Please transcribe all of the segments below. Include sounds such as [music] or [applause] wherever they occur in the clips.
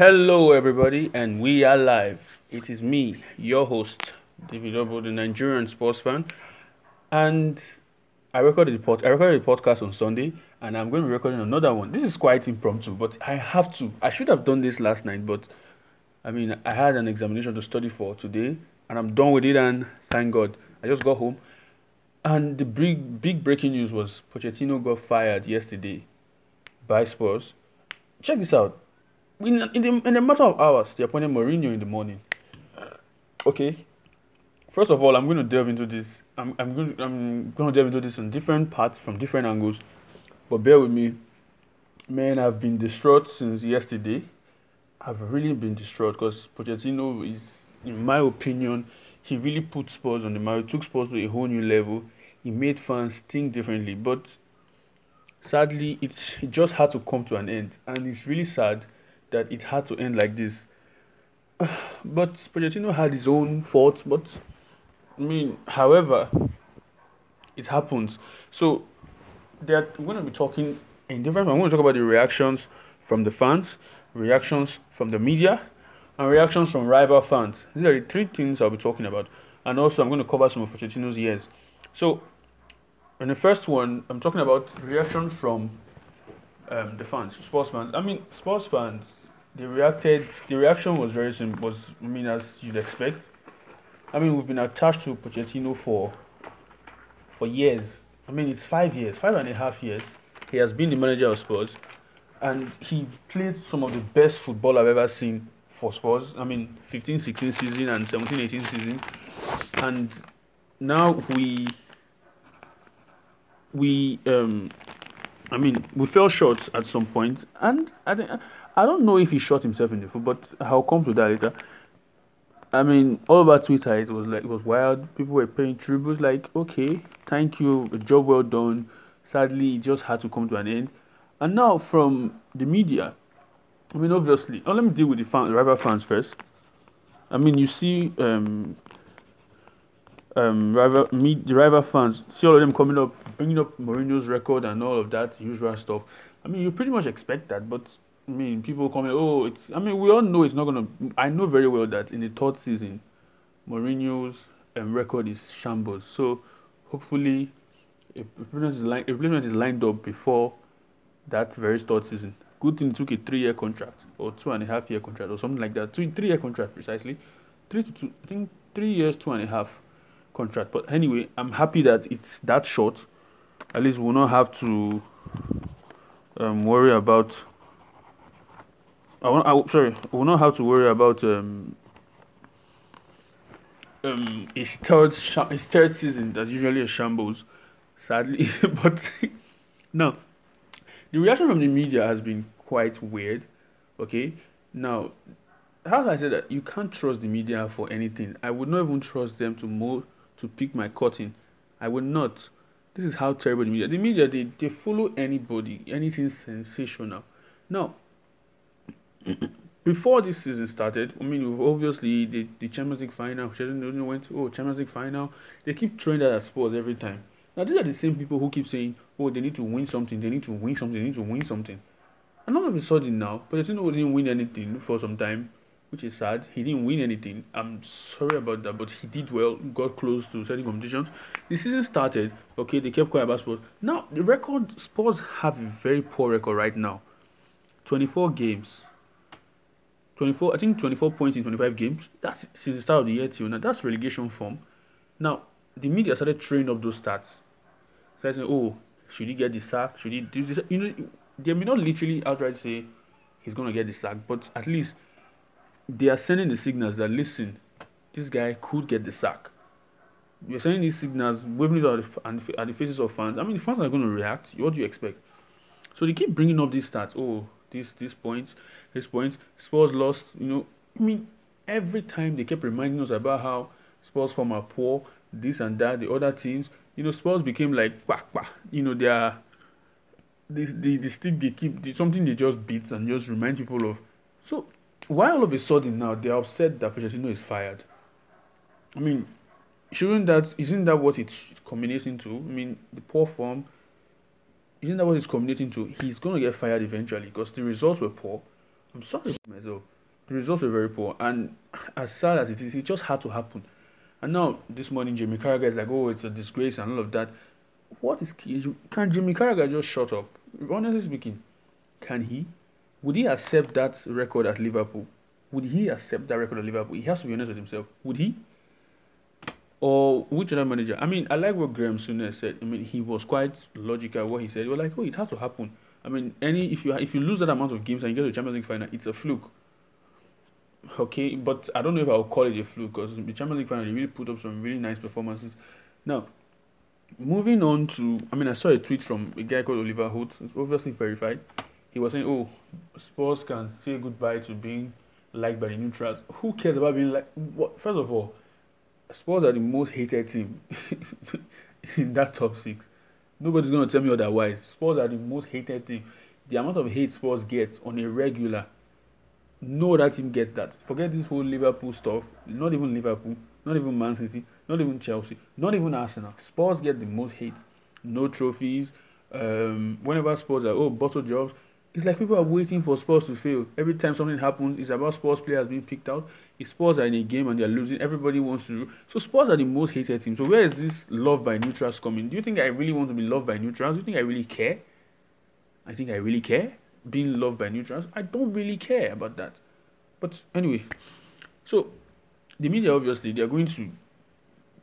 Hello, everybody, and we are live. It is me, your host, David Obo, the Nigerian sports fan, and I recorded the pod- I recorded the podcast on Sunday, and I'm going to be recording another one. This is quite impromptu, but I have to. I should have done this last night, but I mean, I had an examination to study for today, and I'm done with it, and thank God, I just got home. And the big, big breaking news was Pochettino got fired yesterday by Spurs. Check this out in, in, the, in a matter of hours, they appointed Mourinho in the morning. Okay. First of all, I'm going to delve into this. I'm, I'm going to, I'm going to delve into this on different parts from different angles. But bear with me. Man, I've been distraught since yesterday. I've really been distraught because Pochettino is, in my opinion, he really put Spurs on the map. He took Spurs to a whole new level. He made fans think differently. But sadly, it, it just had to come to an end. And it's really sad that it had to end like this. [sighs] But Pochettino had his own faults, but I mean, however, it happens. So that we're going to be talking in different. I'm going to talk about the reactions from the fans, reactions from the media, and reactions from rival fans. These are the three things I'll be talking about, and also I'm going to cover some of Pochettino's years. So, in the first one, I'm talking about reactions from um, the fans, Spurs fans. I mean, Spurs fans they reacted. The reaction was very simple. Was I mean, as you'd expect. I mean, we've been attached to Pochettino for for years. I mean, it's five years, five and a half years. He has been the manager of Spurs, and he played some of the best football I've ever seen for Spurs. I mean, 15-16 season and 17-18 season, and now we we um I mean we fell short at some point, and I I don't know if he shot himself in the foot, but I'll come to that later. I mean, all over Twitter, it was like it was wild. People were paying tributes, like, okay, thank you, job well done. Sadly, it just had to come to an end. And now, from the media, I mean, obviously, oh, let me deal with the fan, rival fans first. I mean, you see, um, um, rival, me, the rival fans, see all of them coming up, bringing up Mourinho's record and all of that usual stuff. I mean, you pretty much expect that, but I mean, people comment, oh, it's. I mean, we all know it's not gonna. I know very well that in the third season, Mourinho's um, record is shambles. So hopefully, a replacement is, replacement is lined up before that very third season. Good thing took a three-year contract or two and a half year contract or something like that. Two, three-year contract precisely. Three to two. I think three years, two and a half contract. But anyway, I'm happy that it's that short. At least we'll not have to um, worry about I, want, I sorry, we will not have to worry about um, um his third his third season. That's usually a shambles, sadly. [laughs] but now, the reaction from the media has been quite weird. Okay, now, how I say that you can't trust the media for anything? I would not even trust them to mow to pick my cotton. I would not. This is how terrible the media. The media they, they follow anybody, anything sensational. Now, before this season started, I mean, obviously the, the Champions League final, Chelsea went, oh, Champions League final. They keep throwing that at Spurs every time. Now, these are the same people who keep saying, oh, they need to win something, they need to win something, they need to win something. And all of a sudden now, Pochettino didn't win anything for some time, which is sad. He didn't win anything. I'm sorry about that, but he did well, got close to certain competitions. The season started, okay, they kept quiet about Spurs. Now, the record, Spurs have a very poor record right now. 24 games, 24, I think 24 points in 25 games. That's since the start of the year till now. That's relegation form. Now, the media started throwing up those stats. Started saying, oh, should he get the sack? Should he do this? You know, they may not literally outright say he's going to get the sack, but at least they are sending the signals that, listen, this guy could get the sack. You're sending these signals, waving it at the, at the faces of fans. I mean, the fans are going to react. What do you expect? So they keep bringing up these stats. Oh, these this points his points. Spurs lost, you know. I mean, every time they kept reminding us about how Spurs form are poor, this and that, the other teams. You know, Spurs became like, bah, bah, you know, they are. The, the, the stick they keep, the, something they just beat and just remind people of. So, why all of a sudden now they're upset that Pochettino is fired? I mean, shouldn't that, isn't that what it's culminating to? I mean, the poor form, isn't that what it's culminating to? He's going to get fired eventually because the results were poor I'm sorry for myself. The results were very poor, and [sighs] as sad as it is, it just had to happen. And now this morning, Jimmy Carragher is like, "Oh, it's a disgrace and all of that." What is can Jimmy Carragher just shut up? Honestly speaking, can he? Would he accept that record at Liverpool? Would he accept that record at Liverpool? He has to be honest with himself. Would he? Or which other manager? I mean, I like what Graeme Souness said. I mean, he was quite logical. What he said, he was like, "Oh, it has to happen." I mean, any if you if you lose that amount of games and you get to the Champions League final, it's a fluke. Okay, but I don't know if I would call it a fluke because the Champions League final they really put up some really nice performances. Now, moving on to, I mean, I saw a tweet from a guy called Oliver Holt. It's obviously verified. He was saying, "Oh, Spurs can say goodbye to being liked by the neutrals. Who cares about being like? What? First of all, Spurs are the most hated team [laughs] in that top six. Nobody's going to tell me otherwise. Spurs are the most hated team. The amount of hate Spurs get on a regular, no other team gets that. Forget this whole Liverpool stuff. Not even Liverpool, not even Man City, not even Chelsea, not even Arsenal. Spurs get the most hate. No trophies. Um, whenever Spurs are, oh, bottle jobs, it's like people are waiting for Spurs to fail. Every time something happens, it's about Spurs players being picked out. Spurs are in a game and they're losing, everybody wants to. So Spurs are the most hated team. So where is this love by neutrals coming? Do you think I really want to be loved by neutrals? Do you think I really care? I think I really care being loved by neutrals. I don't really care about that. But anyway, so the media obviously they are going to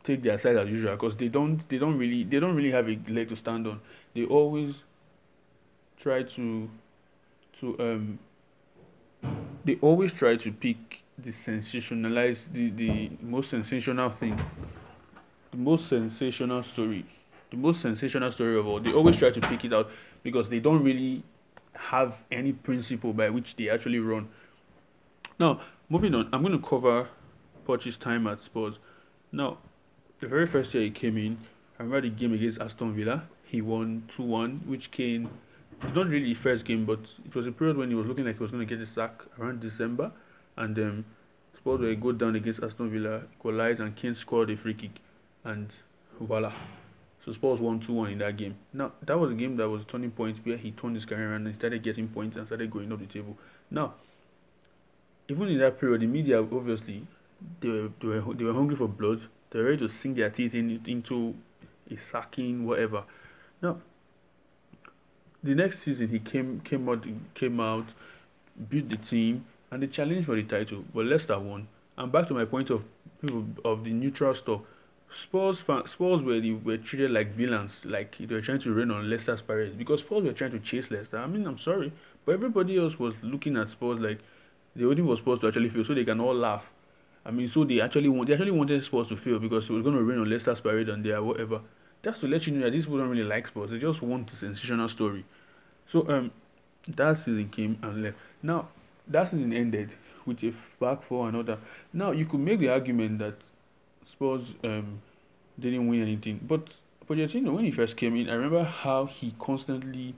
take their side as usual because they don't they don't really they don't really have a leg to stand on. They always try to to um they always try to pick the sensationalize the the most sensational thing the most sensational story the most sensational story of all. They always try to pick it out because they don't really have any principle by which they actually run. Now moving on i'm going to cover Poch's time at Spurs. Now the very first year he came in I remember the game against Aston Villa he won 2-1 which came it's not really the first game, but it was a period when he was looking like he was going to get a sack around December, and um, Spurs were go down against Aston Villa, equalized, and Kane scored a free kick, and voila. So Spurs won 2 1 in that game. Now, that was a game that was a turning point where he turned his career around and started getting points and started going up the table. Now, even in that period, the media obviously they were, they were, they were hungry for blood. They were ready to sink their teeth in, into a sacking, whatever. Now, the next season he came came out came out, beat the team, and they challenged for the title, but Leicester won. And back to my point of people of the neutral stuff. Spurs fan, Spurs were the, were treated like villains, like they were trying to rain on Leicester's parade because Spurs were trying to chase Leicester. I mean, I'm sorry, but everybody else was looking at Spurs like the only was supposed to actually fail, so they can all laugh. I mean, so they actually want they actually wanted Spurs to fail because it was going to rain on Leicester's parade and there whatever. Just to let you know that these people don't really like Spurs. They just want a sensational story. So um, that season came and left. Now that season ended with a back four and all that. Now you could make the argument that Spurs um didn't win anything, but Pochettino when he first came in, I remember how he constantly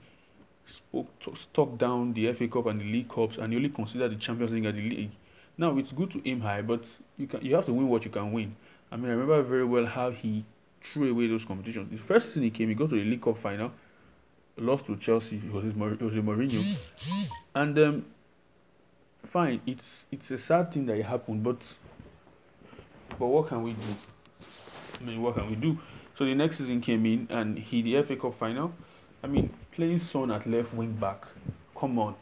spoke talked down the FA Cup and the League Cups, and he only considered the Champions League as the league. Now it's good to aim high, but you can you have to win what you can win. I mean, I remember very well how he threw away those competitions. The first season he came, he got to the League Cup final, lost to Chelsea. Was Mourinho, and um, fine. It's it's a sad thing that it happened, but but what can we do? I mean, what can we do? So the next season came in and he the FA Cup final. I mean, playing Son at left wing back. Come on,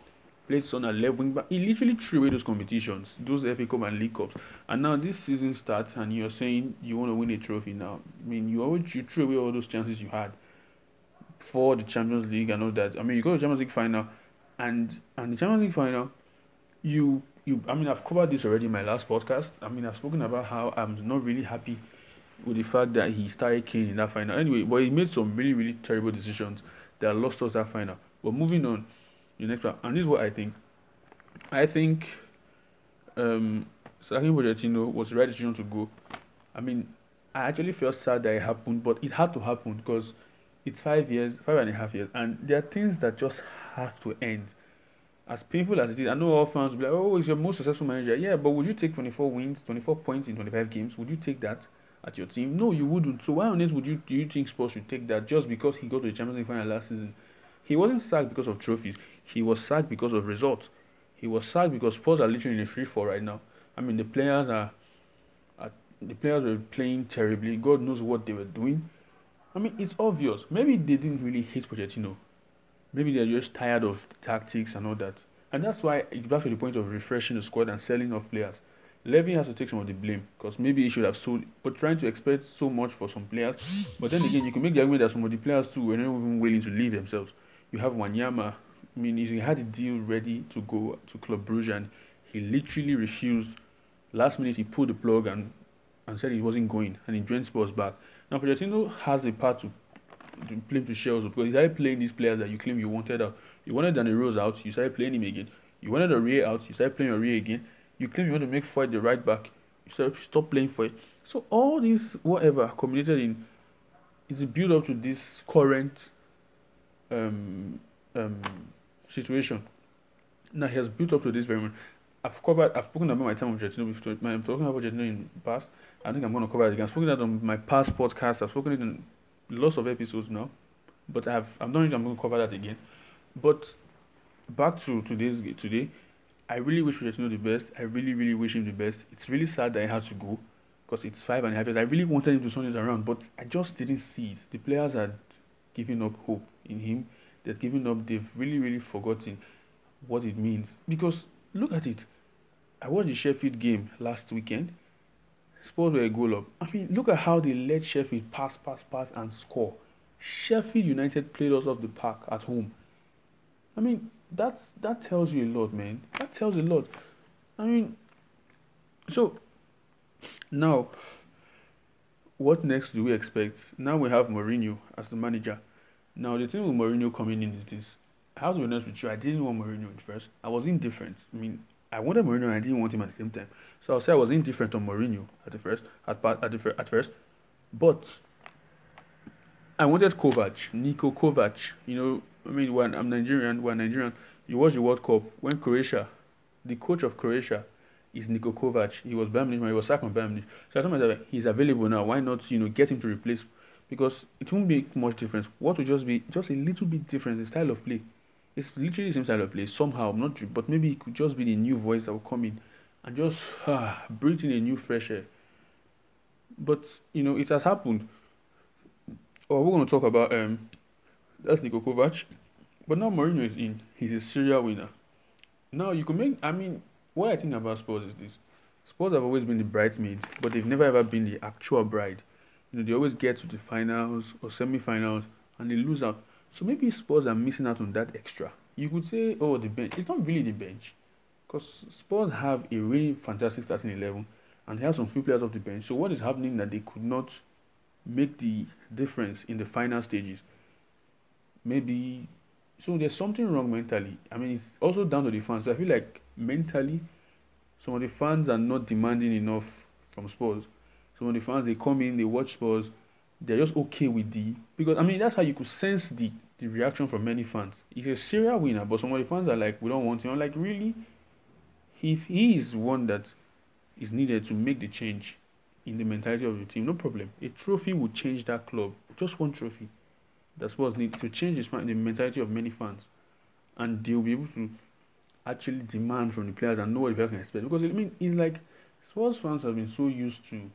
played Son at left wing back. He literally threw away those competitions, those FA Cup and League Cups. And now this season starts, and you're saying you want to win a trophy now. I mean, you always you threw away all those chances you had for the Champions League and all that. I mean, you go to the Champions League final, and and the Champions League final, you you. I mean, I've covered this already in my last podcast. I mean, I've spoken about how I'm not really happy with the fact that he started Kane in that final. Anyway, but he made some really really terrible decisions that lost us that final. But moving on, the next one, and this is what I think. I think um, Saki Pochettino was the right decision to go. I mean, I actually felt sad that it happened, but it had to happen because it's five years, five and a half years, and there are things that just have to end. As painful as it is, I know all fans will be like, "Oh, he's your most successful manager." Yeah, but would you take 24 wins, 24 points in 25 games? Would you take that at your team? No, you wouldn't. So why on earth would you do you think Spurs should take that just because he got to the Champions League final last season? He wasn't sacked because of trophies. He was sacked because of results. He was sacked because Spurs are literally in a free fall right now. I mean, the players are, are the players were playing terribly. God knows what they were doing. I mean, it's obvious. Maybe they didn't really hate Pochettino. Maybe they're just tired of tactics and all that. And that's why it's back to the point of refreshing the squad and selling off players. Levy has to take some of the blame because maybe he should have sold, but trying to expect so much for some players. But then again, you can make the argument that some of the players too were not even willing to leave themselves. You have Wanyama. I mean, he had a deal ready to go to Club Brugge and he literally refused. Last minute, he pulled the plug and and said he wasn't going, and he joined Spurs back. Now, Pochettino has a part to, to blame to share also because he started playing these players that you claim you wanted out. You wanted Danny Rose out, you started playing him again. You wanted Aurier out, you started playing Aurier again. You claim you want to make Foyth the right back, you started stop playing Foyth. So all this whatever accumulated in is a build up to this current um, um, situation. Now he has built up to this very much. I've covered, I've spoken about my time with before. I'm talking about Pochettino in the past. I think I'm going to cover it again. I've spoken that on my past podcast. I've spoken it in lots of episodes now, but I've I'm not. I'm going to cover that again. But back to today's today, I really wish Pochettino the best. I really, really wish him the best. It's really sad that he had to go because it's five and a half years. I really wanted him to turn it around, but I just didn't see it. The players had given up hope in him. They've given up. They've really, really forgotten what it means because look at it. I watched the Sheffield game last weekend. Spurs were a goal up. I mean, look at how they let Sheffield pass, pass, pass, and score. Sheffield United played us off the park at home. I mean, that's that tells you a lot, man. That tells a lot. I mean, so now, what next do we expect? Now we have Mourinho as the manager. Now the thing with Mourinho coming in is this. I have to be honest with you. I didn't want Mourinho at first. I was indifferent. I mean, I wanted Mourinho and I didn't want him at the same time. So I'll say I was indifferent on Mourinho at the first, at at the at first, but I wanted Kovac, Niko Kovac. You know, I mean, when I'm Nigerian, when Nigerian, you watch the World Cup when Croatia, the coach of Croatia is Niko Kovac. He was Munich, he was sacked from. So I told myself, he's available now. Why not, you know, get him to replace? Because it won't make much difference. What would just be just a little bit different in style of play. It's literally the same style of play. Somehow, not, but maybe it could just be the new voice that will come in and just ah, breathe in a new fresh air. But you know, it has happened. Oh, we're going to talk about um, that's Niko Kovac. But now Mourinho is in. He's a serial winner. Now you can make. I mean, what I think about Spurs is this: Spurs have always been the bridesmaids, but they've never ever been the actual bride. You know, they always get to the finals or semi-finals and they lose out. So maybe Spurs are missing out on that extra. You could say, oh, the bench. It's not really the bench. Because Spurs have a really fantastic starting 11 and they have some few players off the bench. So what is happening that they could not make the difference in the final stages? Maybe so there's something wrong mentally. I mean, it's also down to the fans. So I feel like mentally, some of the fans are not demanding enough from Spurs. Some of the fans they come in, they watch Spurs, they're just okay with the because I mean that's how you could sense the the reaction from many fans. If he's a serial winner, but some of the fans are like, we don't want him. I'm like, really? if he is one that is needed to make the change in the mentality of the team, no problem. A trophy will change that club. Just one trophy. That's what's needed to change the mentality of many fans, and they'll be able to actually demand from the players and know what the players can expect. Because I mean, it's like Spurs fans have been so used to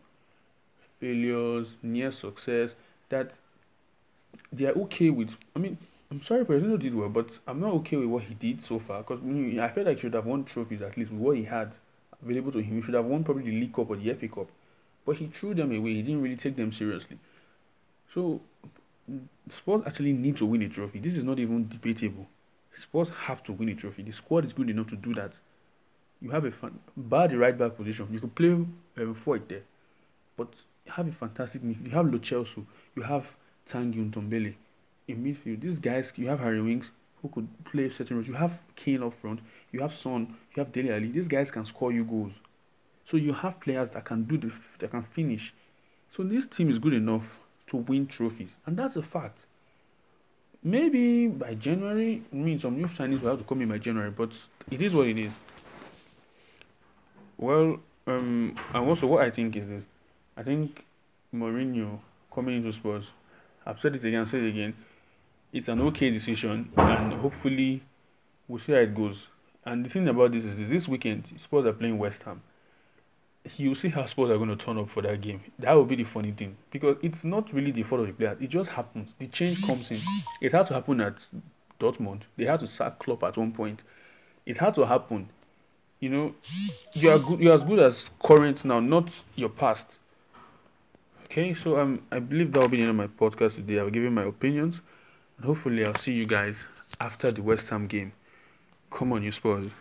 failures, near success that they are okay with. I mean, I'm sorry, Pochettino did well, but I'm not okay with what he did so far because I felt like he should have won trophies at least with what he had available to him. He should have won probably the League Cup or the FA Cup, but he threw them away. He didn't really take them seriously. So, Spurs actually need to win a trophy. This is not even debatable. Spurs have to win a trophy. The squad is good enough to do that. You have a bar the right back position. You could play um, Foyth there, but have a fantastic midfield. You have Lo Celso. You have Tanguy Ndombele in midfield, these guys, you have Harry Winks who could play certain roles. You have Kane up front. You have Son. You have Dele Alli. These guys can score you goals. So you have players that can do the that can finish. So this team is good enough to win trophies, and that's a fact. Maybe by January, I mean some new signings will have to come in by January, but it is what it is. Well, um, and also what I think is this: I think Mourinho coming into Spurs. I've said it again, said it again it's an okay decision, and hopefully we'll see how it goes. And the thing about this is, is this weekend Spurs are playing West Ham. You'll see how Spurs are going to turn up for that game. That will be the funny thing because it's not really the fault of the players. It just happens. The change comes in. It had to happen at Dortmund. They had to sack Klopp at one point. It had to happen. You know, you are good. You're as good as current now, not your past. Okay, so um, I believe that will be the end of my podcast today. I'll give you my opinions, and hopefully, I'll see you guys after the West Ham game. Come on, you Spurs.